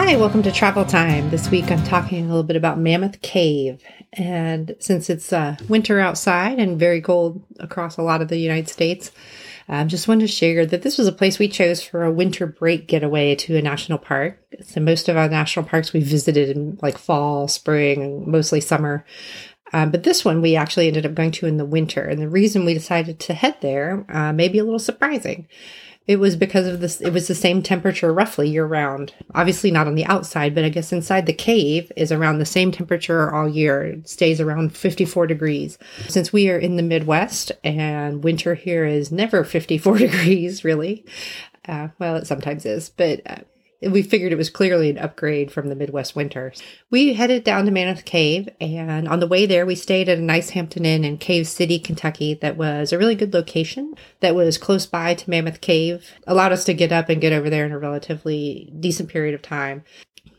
Hi, welcome to Travel Time. This week I'm talking a little bit about Mammoth Cave. And since it's uh, winter outside and very cold across a lot of the United States, I um, just wanted to share that this was a place we chose for a winter break getaway to a national park. So most of our national parks we visited in like fall, spring, and mostly summer. Um, but this one we actually ended up going to in the winter. And the reason we decided to head there uh, may be a little surprising. It was because of this, it was the same temperature roughly year round. Obviously not on the outside, but I guess inside the cave is around the same temperature all year. It stays around 54 degrees. Since we are in the Midwest and winter here is never 54 degrees, really. Uh, well, it sometimes is, but uh, we figured it was clearly an upgrade from the Midwest winter. We headed down to Mammoth Cave, and on the way there, we stayed at a nice Hampton Inn in Cave City, Kentucky, that was a really good location that was close by to Mammoth Cave, allowed us to get up and get over there in a relatively decent period of time.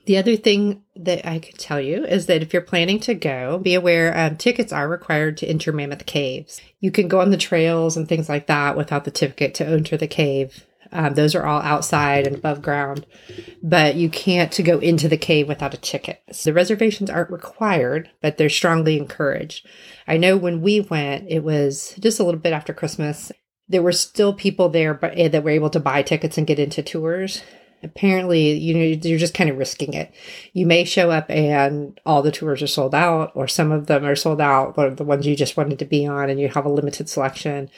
The other thing that I could tell you is that if you're planning to go, be aware um, tickets are required to enter Mammoth Caves. You can go on the trails and things like that without the ticket to enter the cave. Um, those are all outside and above ground, but you can't to go into the cave without a ticket. So the reservations aren't required, but they're strongly encouraged. I know when we went, it was just a little bit after Christmas. There were still people there but, eh, that were able to buy tickets and get into tours apparently you know you're just kind of risking it you may show up and all the tours are sold out or some of them are sold out or the ones you just wanted to be on and you have a limited selection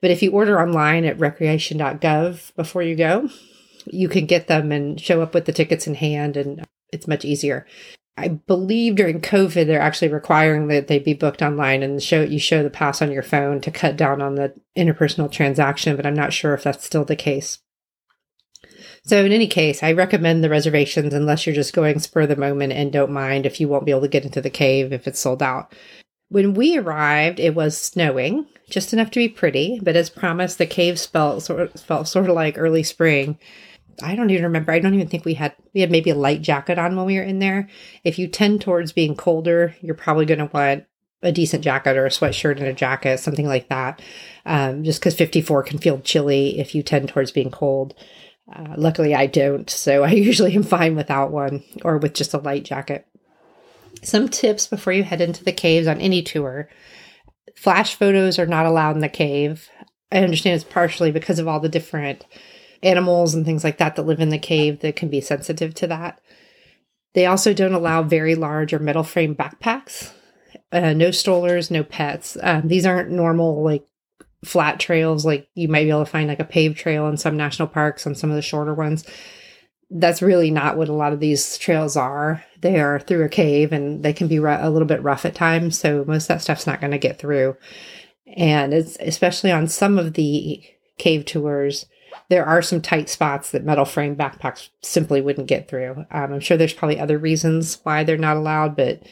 but if you order online at recreation.gov before you go you can get them and show up with the tickets in hand and it's much easier I believe during COVID, they're actually requiring that they be booked online and show you show the pass on your phone to cut down on the interpersonal transaction. But I'm not sure if that's still the case. So, in any case, I recommend the reservations unless you're just going spur the moment and don't mind if you won't be able to get into the cave if it's sold out. When we arrived, it was snowing, just enough to be pretty, but as promised, the cave felt sort of, felt sort of like early spring. I don't even remember. I don't even think we had we had maybe a light jacket on when we were in there. If you tend towards being colder, you're probably going to want a decent jacket or a sweatshirt and a jacket, something like that. Um, just because 54 can feel chilly if you tend towards being cold. Uh, luckily, I don't, so I usually am fine without one or with just a light jacket. Some tips before you head into the caves on any tour flash photos are not allowed in the cave. I understand it's partially because of all the different animals and things like that that live in the cave that can be sensitive to that. They also don't allow very large or metal frame backpacks. Uh, no strollers, no pets. Um, these aren't normal like flat trails like you might be able to find like a paved trail in some national parks on some of the shorter ones. That's really not what a lot of these trails are. They are through a cave and they can be a little bit rough at times so most of that stuff's not going to get through. And it's especially on some of the cave tours there are some tight spots that metal frame backpacks simply wouldn't get through. Um, i'm sure there's probably other reasons why they're not allowed but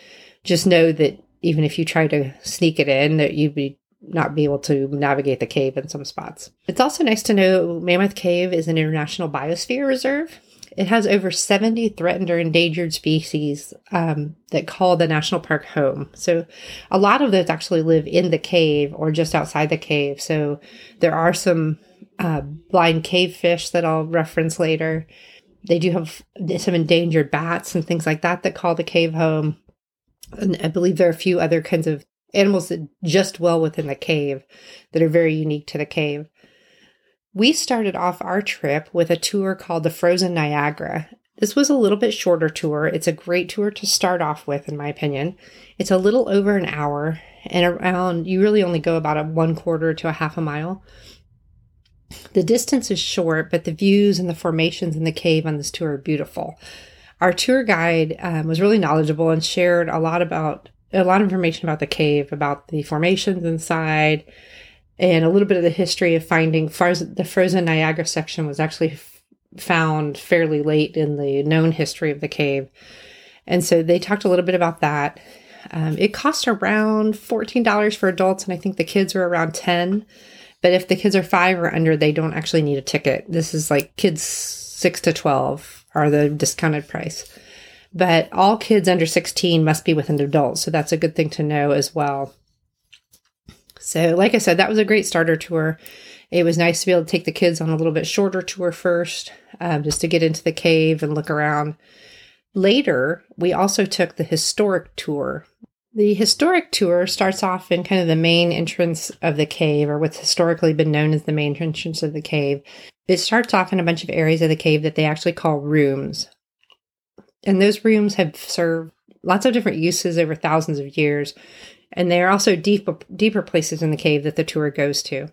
just know that even if you try to sneak it in that you'd be not be able to navigate the cave in some spots. It's also nice to know Mammoth Cave is an international biosphere reserve. It has over 70 threatened or endangered species um, that call the national park home. So, a lot of those actually live in the cave or just outside the cave. So, there are some uh, blind cave fish that I'll reference later. They do have some endangered bats and things like that that call the cave home. And I believe there are a few other kinds of animals that just dwell within the cave that are very unique to the cave. We started off our trip with a tour called the Frozen Niagara. This was a little bit shorter tour. It's a great tour to start off with, in my opinion. It's a little over an hour, and around you really only go about a one quarter to a half a mile. The distance is short, but the views and the formations in the cave on this tour are beautiful. Our tour guide um, was really knowledgeable and shared a lot about a lot of information about the cave, about the formations inside, and a little bit of the history of finding the frozen Niagara section was actually f- found fairly late in the known history of the cave. And so they talked a little bit about that. Um, it cost around $14 for adults, and I think the kids were around 10 But if the kids are five or under, they don't actually need a ticket. This is like kids six to 12 are the discounted price but all kids under 16 must be with an adult. So that's a good thing to know as well. So, like I said, that was a great starter tour. It was nice to be able to take the kids on a little bit shorter tour first, um, just to get into the cave and look around. Later, we also took the historic tour. The historic tour starts off in kind of the main entrance of the cave, or what's historically been known as the main entrance of the cave. It starts off in a bunch of areas of the cave that they actually call rooms. And those rooms have served lots of different uses over thousands of years. And they are also deep, deeper places in the cave that the tour goes to.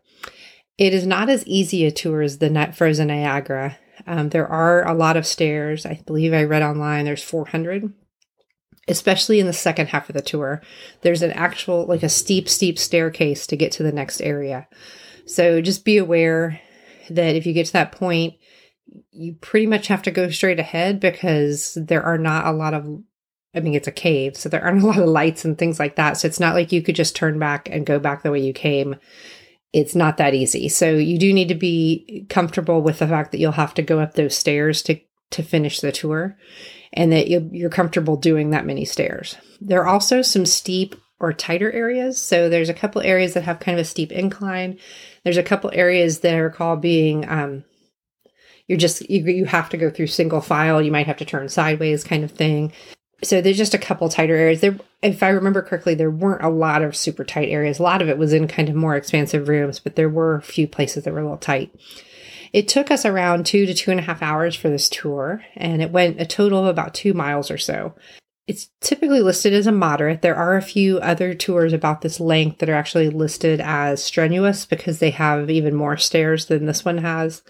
It is not as easy a tour as the frozen Niagara. Um, there are a lot of stairs. I believe I read online there's 400, especially in the second half of the tour. There's an actual, like a steep, steep staircase to get to the next area. So just be aware that if you get to that point, you pretty much have to go straight ahead because there are not a lot of I mean, it's a cave, so there aren't a lot of lights and things like that. So it's not like you could just turn back and go back the way you came. It's not that easy. So you do need to be comfortable with the fact that you'll have to go up those stairs to to finish the tour, and that you're comfortable doing that many stairs. There are also some steep or tighter areas. So there's a couple areas that have kind of a steep incline. There's a couple areas that are called being um, you're just you, you have to go through single file. You might have to turn sideways, kind of thing. So there's just a couple tighter areas. There if i remember correctly there weren't a lot of super tight areas. A lot of it was in kind of more expansive rooms but there were a few places that were a little tight. It took us around two to two and a half hours for this tour and it went a total of about two miles or so. It's typically listed as a moderate. There are a few other tours about this length that are actually listed as strenuous because they have even more stairs than this one has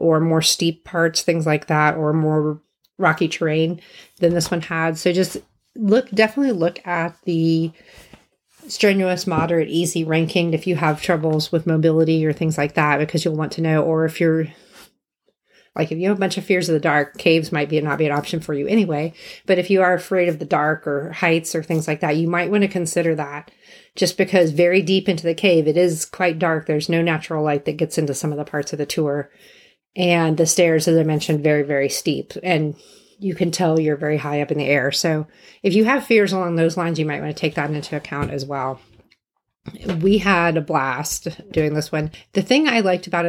or more steep parts things like that or more rocky terrain than this one had. So just look, definitely look at the strenuous, moderate, easy ranking if you have troubles with mobility or things like that, because you'll want to know. Or if you're like if you have a bunch of fears of the dark, caves might be not be an option for you anyway. But if you are afraid of the dark or heights or things like that, you might want to consider that. Just because very deep into the cave, it is quite dark. There's no natural light that gets into some of the parts of the tour. And the stairs, as I mentioned, very, very steep. And you can tell you're very high up in the air. So if you have fears along those lines, you might want to take that into account as well. We had a blast doing this one. The thing I liked about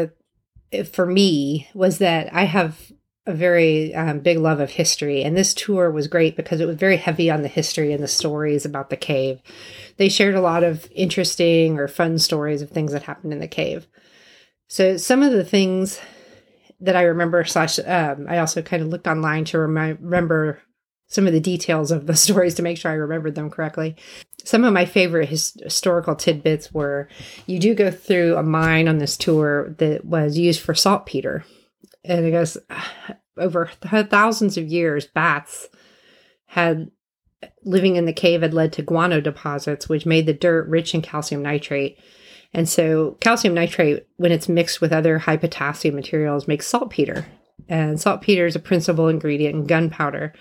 it for me was that I have a very um, big love of history, and this tour was great because it was very heavy on the history and the stories about the cave. They shared a lot of interesting or fun stories of things that happened in the cave. So, some of the things that I remember. Slash, um, I also kind of looked online to remi- remember some of the details of the stories to make sure I remembered them correctly. Some of my favorite his- historical tidbits were you do go through a mine on this tour that was used for saltpeter. And I guess over thousands of years, bats had living in the cave had led to guano deposits, which made the dirt rich in calcium nitrate. And so calcium nitrate, when it's mixed with other high potassium materials, makes saltpeter. And saltpeter is a principal ingredient in gunpowder.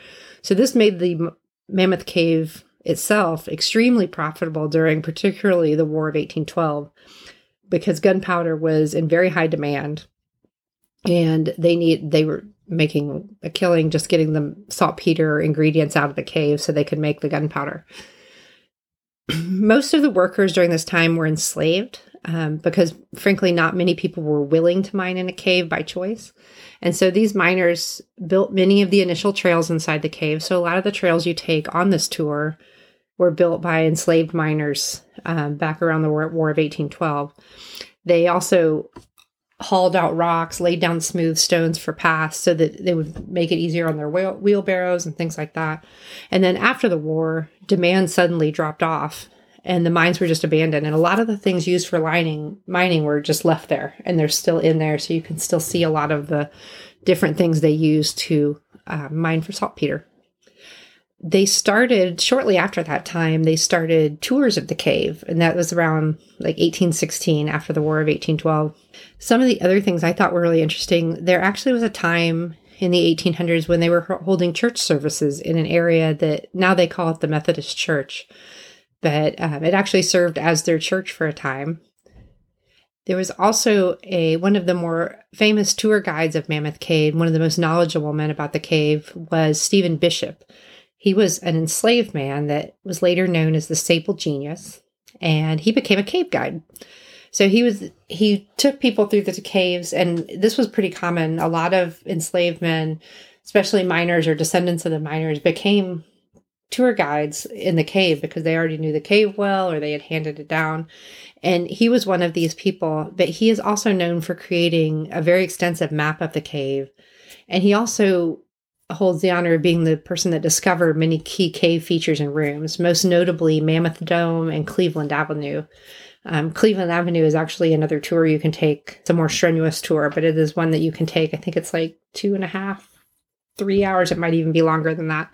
So this made the Mammoth Cave itself extremely profitable during particularly the War of 1812 because gunpowder was in very high demand and they need they were making a killing just getting the saltpeter ingredients out of the cave so they could make the gunpowder most of the workers during this time were enslaved um, because, frankly, not many people were willing to mine in a cave by choice. And so these miners built many of the initial trails inside the cave. So a lot of the trails you take on this tour were built by enslaved miners um, back around the War, of 1812. They also hauled out rocks, laid down smooth stones for paths so that they would make it easier on their wheel- wheelbarrows and things like that. And then after the war, demand suddenly dropped off and the mines were just abandoned. And a lot of the things used for lining mining were just left there and they're still in there. So you can still see a lot of the different things they used to uh, mine for saltpeter. They started shortly after that time they started tours of the cave. And that was around like 1816 after the war of 1812 some of the other things i thought were really interesting there actually was a time in the 1800s when they were holding church services in an area that now they call it the methodist church but um, it actually served as their church for a time there was also a one of the more famous tour guides of mammoth cave one of the most knowledgeable men about the cave was stephen bishop he was an enslaved man that was later known as the Sable Genius, and he became a cave guide. So he was he took people through the caves, and this was pretty common. A lot of enslaved men, especially miners or descendants of the miners, became tour guides in the cave because they already knew the cave well or they had handed it down. And he was one of these people, but he is also known for creating a very extensive map of the cave. And he also holds the honor of being the person that discovered many key cave features and rooms, most notably Mammoth Dome and Cleveland Avenue. Um, Cleveland Avenue is actually another tour you can take. It's a more strenuous tour, but it is one that you can take. I think it's like two and a half, three hours. It might even be longer than that.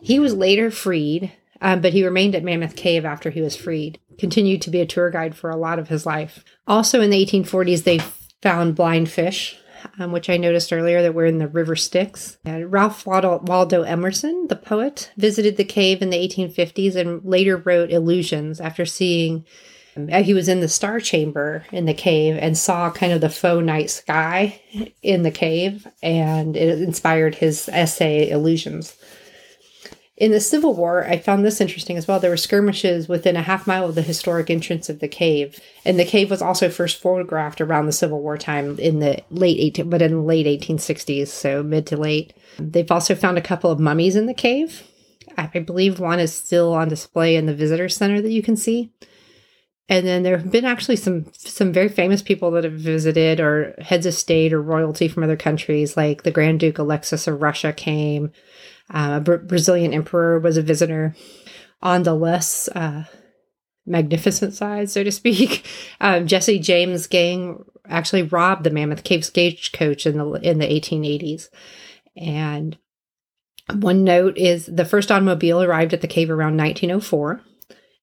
He was later freed, um, but he remained at Mammoth Cave after he was freed, continued to be a tour guide for a lot of his life. Also in the 1840s, they found blind fish, um, which I noticed earlier that were in the river Styx. And Ralph Waldo, Emerson, the poet, visited the cave in the 1850s and later wrote Illusions after seeing um, he was in the star chamber in the cave and saw kind of the faux night sky in the cave and it inspired his essay illusions in the Civil War, I found this interesting as well. There were skirmishes within a half mile of the historic entrance of the cave, and the cave was also first photographed around the Civil War time in the late 18, but in the late 1860s, so mid to late. They've also found a couple of mummies in the cave. I believe one is still on display in the visitor center that you can see. And then there have been actually some some very famous people that have visited, or heads of state or royalty from other countries, like the Grand Duke Alexis of Russia came. Uh, a Br- Brazilian emperor was a visitor. On the less uh, magnificent side, so to speak, um, Jesse James' gang actually robbed the Mammoth Cave stagecoach in the in the 1880s. And one note is the first automobile arrived at the cave around 1904,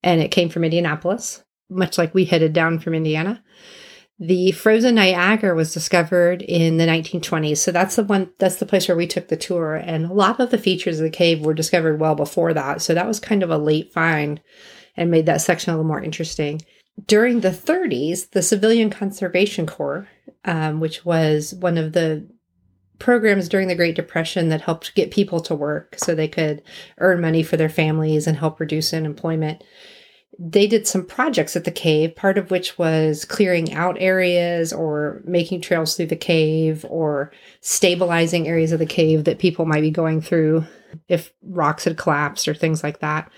and it came from Indianapolis, much like we headed down from Indiana. The frozen Niagara was discovered in the 1920s. So that's the one, that's the place where we took the tour. And a lot of the features of the cave were discovered well before that. So that was kind of a late find and made that section a little more interesting. During the 30s, the Civilian Conservation Corps, um, which was one of the programs during the Great Depression that helped get people to work so they could earn money for their families and help reduce unemployment they did some projects at the cave, part of which was clearing out areas or making trails through the cave or stabilizing areas of the cave that people might be going through if rocks had collapsed or things like that.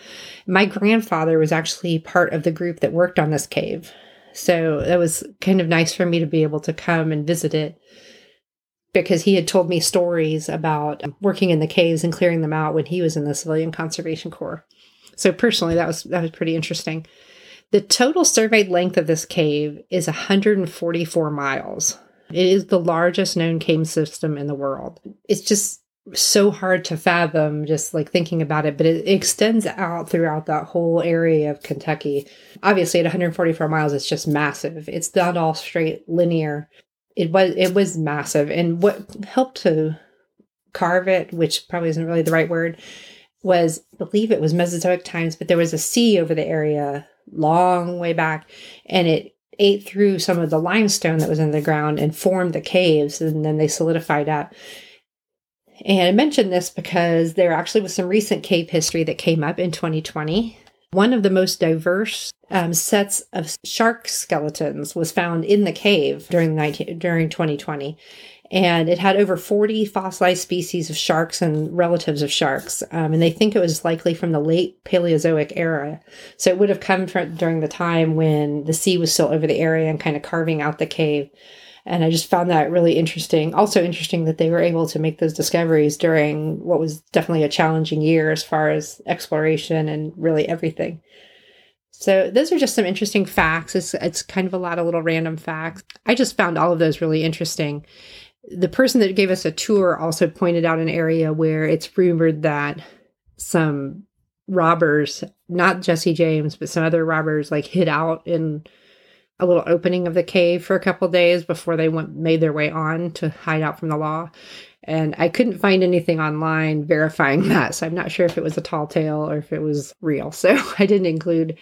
My grandfather was actually part of the group that worked on this cave. So it was kind of nice for me to be able to come and visit it because he had told me stories about working in the caves and clearing them out when he was in the Civilian Conservation Corps. So personally, that was that was pretty interesting. The total surveyed length of this cave is 144 miles. It is the largest known cave system in the world. It's just so hard to fathom just like thinking about it, but it, extends out throughout that whole area of Kentucky. Obviously, at 144 miles, it's just massive. It's not all straight linear. It was it was massive, and what helped to carve it, which probably isn't really the right word, was, I believe it was Mesozoic times, but there was a sea over the area long way back, and it ate through some of the limestone that was in the ground and formed the caves, and then they solidified up. And I mentioned this because there actually was some recent cave history that came up in 2020. One of the most diverse um, sets of shark skeletons was found in the cave during 19, during 2020, and it had over 40 fossilized species of sharks and relatives of sharks. Um, and they think it was likely from the late Paleozoic era. So it would have come from during the time when the sea was still over the area and kind of carving out the cave. And I just found that really interesting. Also, interesting that they were able to make those discoveries during what was definitely a challenging year as far as exploration and really everything. So those are just some interesting facts. It's, it's kind of a lot of little random facts. I just found all of those really interesting the person that gave us a tour also pointed out an area where it's rumored that some robbers, not Jesse James, but some other robbers, like hid out in a little opening of the cave for a couple days before they went made their way on to hide out from the law. And I couldn't find anything online verifying that, so I'm not sure if it was a tall tale or if it was real. So I didn't include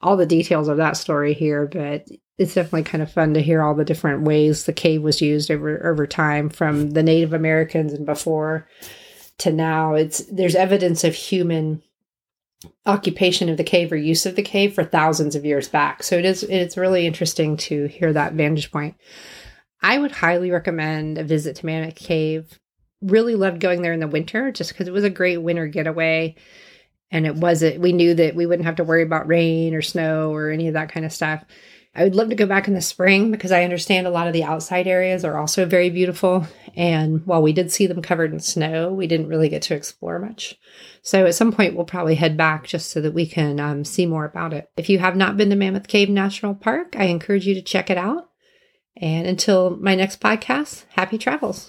all the details of that story here, but it's definitely kind of fun to hear all the different ways the cave was used over over time from the Native Americans and before to now. It's there's evidence of human occupation of the cave or use of the cave for thousands of years back. So it is it's really interesting to hear that vantage point. I would highly recommend a visit to Mammoth Cave. Really loved going there in the winter just because it was a great winter getaway. And it wasn't, we knew that we wouldn't have to worry about rain or snow or any of that kind of stuff. I would love to go back in the spring because I understand a lot of the outside areas are also very beautiful. And while we did see them covered in snow, we didn't really get to explore much. So at some point, we'll probably head back just so that we can um, see more about it. If you have not been to Mammoth Cave National Park, I encourage you to check it out. And until my next podcast, happy travels.